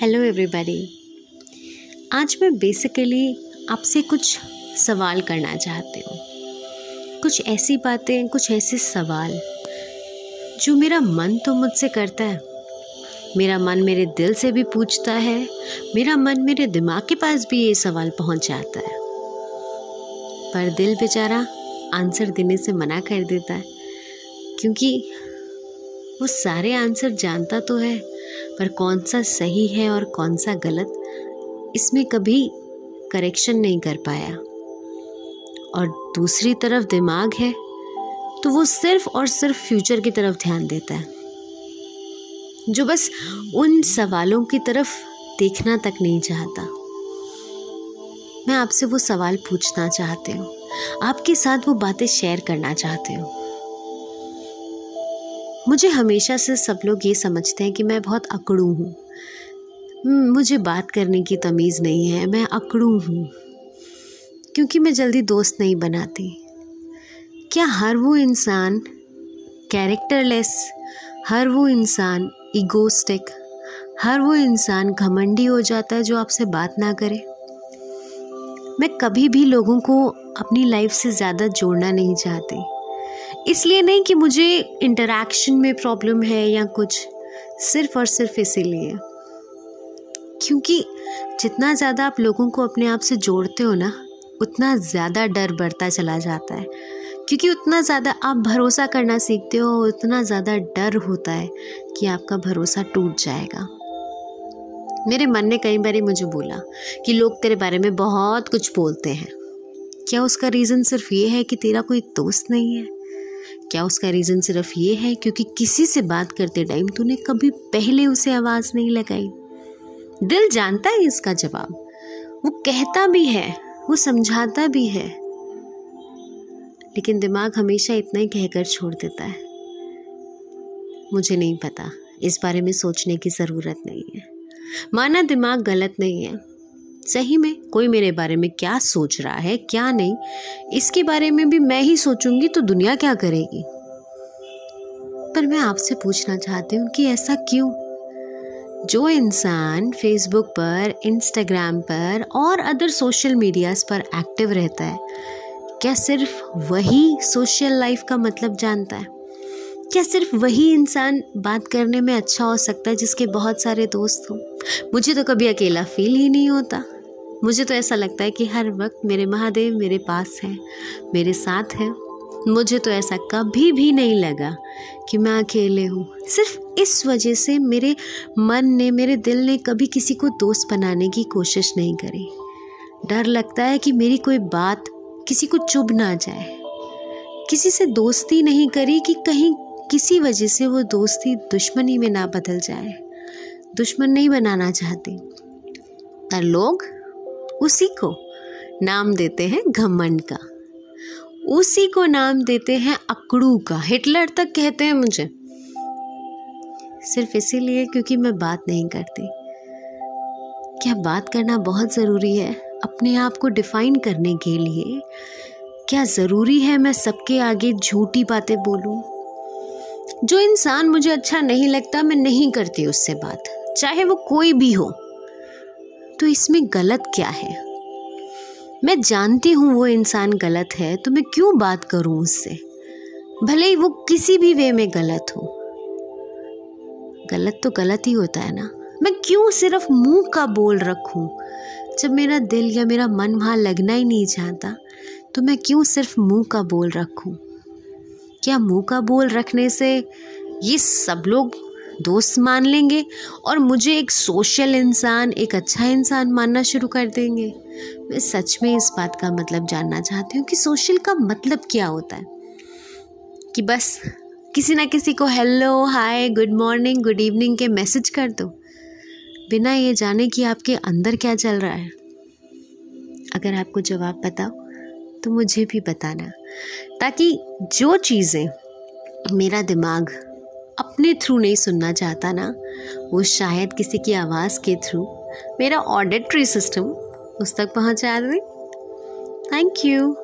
Hello everybody आज मैं basically आपसे कुछ सवाल करना चाहती हूँ। कुछ ऐसी बातें, कुछ ऐसे सवाल, जो मेरा मन तो मुझसे करता है। मेरा मन मेरे दिल से भी पूछता है। मेरा मन मेरे दिमाग के पास भी ये सवाल पहुँच जाता है। पर दिल बेचारा आंसर देने से मना कर देता है, क्योंकि वो सारे आंसर जानता तो है। पर कौन सा सही है और कौन सा गलत, इसमें कभी करेक्शन नहीं कर पाया। और दूसरी तरफ़ दिमाग है तो वो सिर्फ़ और सिर्फ़ फ्यूचर की तरफ़ ध्यान देता है। जो बस उन सवालों की तरफ़ देखना तक नहीं चाहता। मैं आपसे वो सवाल पूछना चाहती हूँ। आपके साथ वो बातें शेयर करना चाहती हूँ। मुझे हमेशा से सब लोग ये समझते हैं कि मैं बहुत अकड़ू हूँ। मुझे बात करने की तमीज़ नहीं है, मैं अकड़ू हूँ, क्योंकि मैं जल्दी दोस्त नहीं बनाती। क्या हर वो इंसान कैरेक्टरलेस हर वो इंसान ईगोस्टिक हर वो इंसान घमंडी हो जाता है जो आपसे बात ना करे? मैं कभी भी लोगों को अपनी लाइफ से ज़्यादा जोड़ना नहीं चाहती। इसलिए नहीं कि मुझे इंटरेक्शन में प्रॉब्लम है या कुछ, सिर्फ़ और सिर्फ़ इसीलिए। क्योंकि जितना ज़्यादा आप लोगों को अपने आप से जोड़ते हो ना, उतना ज़्यादा डर बढ़ता चला जाता है। क्योंकि उतना ज़्यादा आप भरोसा करना सीखते हो, उतना ज़्यादा डर होता है कि आपका भरोसा टूट जाएगा। मेरे मन ने कई बार मुझे बोला कि लोग तेरे बारे में बहुत कुछ बोलते हैं। क्या उसका रीज़न सिर्फ़ ये है कि तेरा कोई दोस्त नहीं है? क्या उसका रीज़न सिर्फ़ ये है क्योंकि किसी से बात करते टाइम तूने कभी पहले उसे आवाज़ नहीं लगाई? दिल जानता है इसका जवाब। वो कहता भी है, वो समझाता भी है। लेकिन दिमाग हमेशा इतना ही कहकर छोड़ देता है। मुझे नहीं पता, इस बारे में सोचने की ज़रूरत नहीं है। माना दिमाग गलत नहीं है। सही में कोई मेरे बारे में क्या सोच रहा है, क्या नहीं, इसके बारे में भी मैं ही सोचूँगी तो दुनिया क्या करेगी। पर मैं आपसे पूछना चाहती हूँ कि ऐसा क्यों? जो इंसान फेसबुक पर इंस्टाग्राम पर और अदर सोशल मीडियाज पर एक्टिव रहता है, क्या सिर्फ़ वही सोशल लाइफ का मतलब जानता है? क्या सिर्फ़ वही इंसान बात करने में अच्छा हो सकता है जिसके बहुत सारे दोस्त हों? मुझे तो कभी अकेला फील ही नहीं होता। मुझे तो ऐसा लगता है कि हर वक्त मेरे महादेव मेरे पास हैं, मेरे साथ हैं। मुझे तो ऐसा कभी भी नहीं लगा कि मैं अकेले हूँ। सिर्फ़ इस वजह से मेरे मन ने, मेरे दिल ने कभी किसी को दोस्त बनाने की कोशिश नहीं करी। डर लगता है कि मेरी कोई बात किसी को चुभ ना जाए। किसी से दोस्ती नहीं करी कि कहीं किसी वजह से वो दोस्ती दुश्मनी में ना बदल जाए। दुश्मन नहीं बनाना चाहती। पर लोग उसी को नाम देते हैं घमंड का। उसी को नाम देते हैं अकड़ू का। हिटलर तक कहते हैं मुझे। सिर्फ़ इसीलिए क्योंकि मैं बात नहीं करती। क्या बात करना बहुत ज़रूरी है अपने आप को डिफाइन करने के लिए? क्या ज़रूरी है मैं सबके आगे झूठी बातें बोलूँ? जो इंसान मुझे अच्छा नहीं लगता, मैं नहीं करती उससे बात। चाहे वो कोई भी हो। तो इसमें गलत क्या है? मैं जानती हूँ वो इंसान गलत है तो मैं क्यों बात करूँ उससे? भले ही वो किसी भी वे में गलत हो। गलत तो गलत ही होता है ना। मैं क्यों सिर्फ़ मुँह का बोल रखूँ? जब मेरा दिल या मेरा मन वहाँ लगना ही नहीं चाहता तो मैं क्यों सिर्फ़ मुँह का बोल रखूँ? क्या मुँह का बोल रखने से ये सब लोग दोस्त मान लेंगे और मुझे एक सोशल इंसान, एक अच्छा इंसान मानना शुरू कर देंगे। मैं सच में इस बात का मतलब जानना चाहती हूँ कि सोशल का मतलब क्या होता है? कि बस, किसी ना किसी को hello hi good morning good evening के मैसेज कर दो। बिना ये जाने कि आपके अंदर क्या चल रहा है। अगर आपको जवाब बताओ तो मुझे भी बताना। ताकि जो चीज़ें मेरा दिमाग अपने थ्रू नहीं सुनना चाहता ना, वो शायद किसी की आवाज़ के थ्रू मेरा ऑडिटरी सिस्टम उस तक पहुँचा दे। Thank you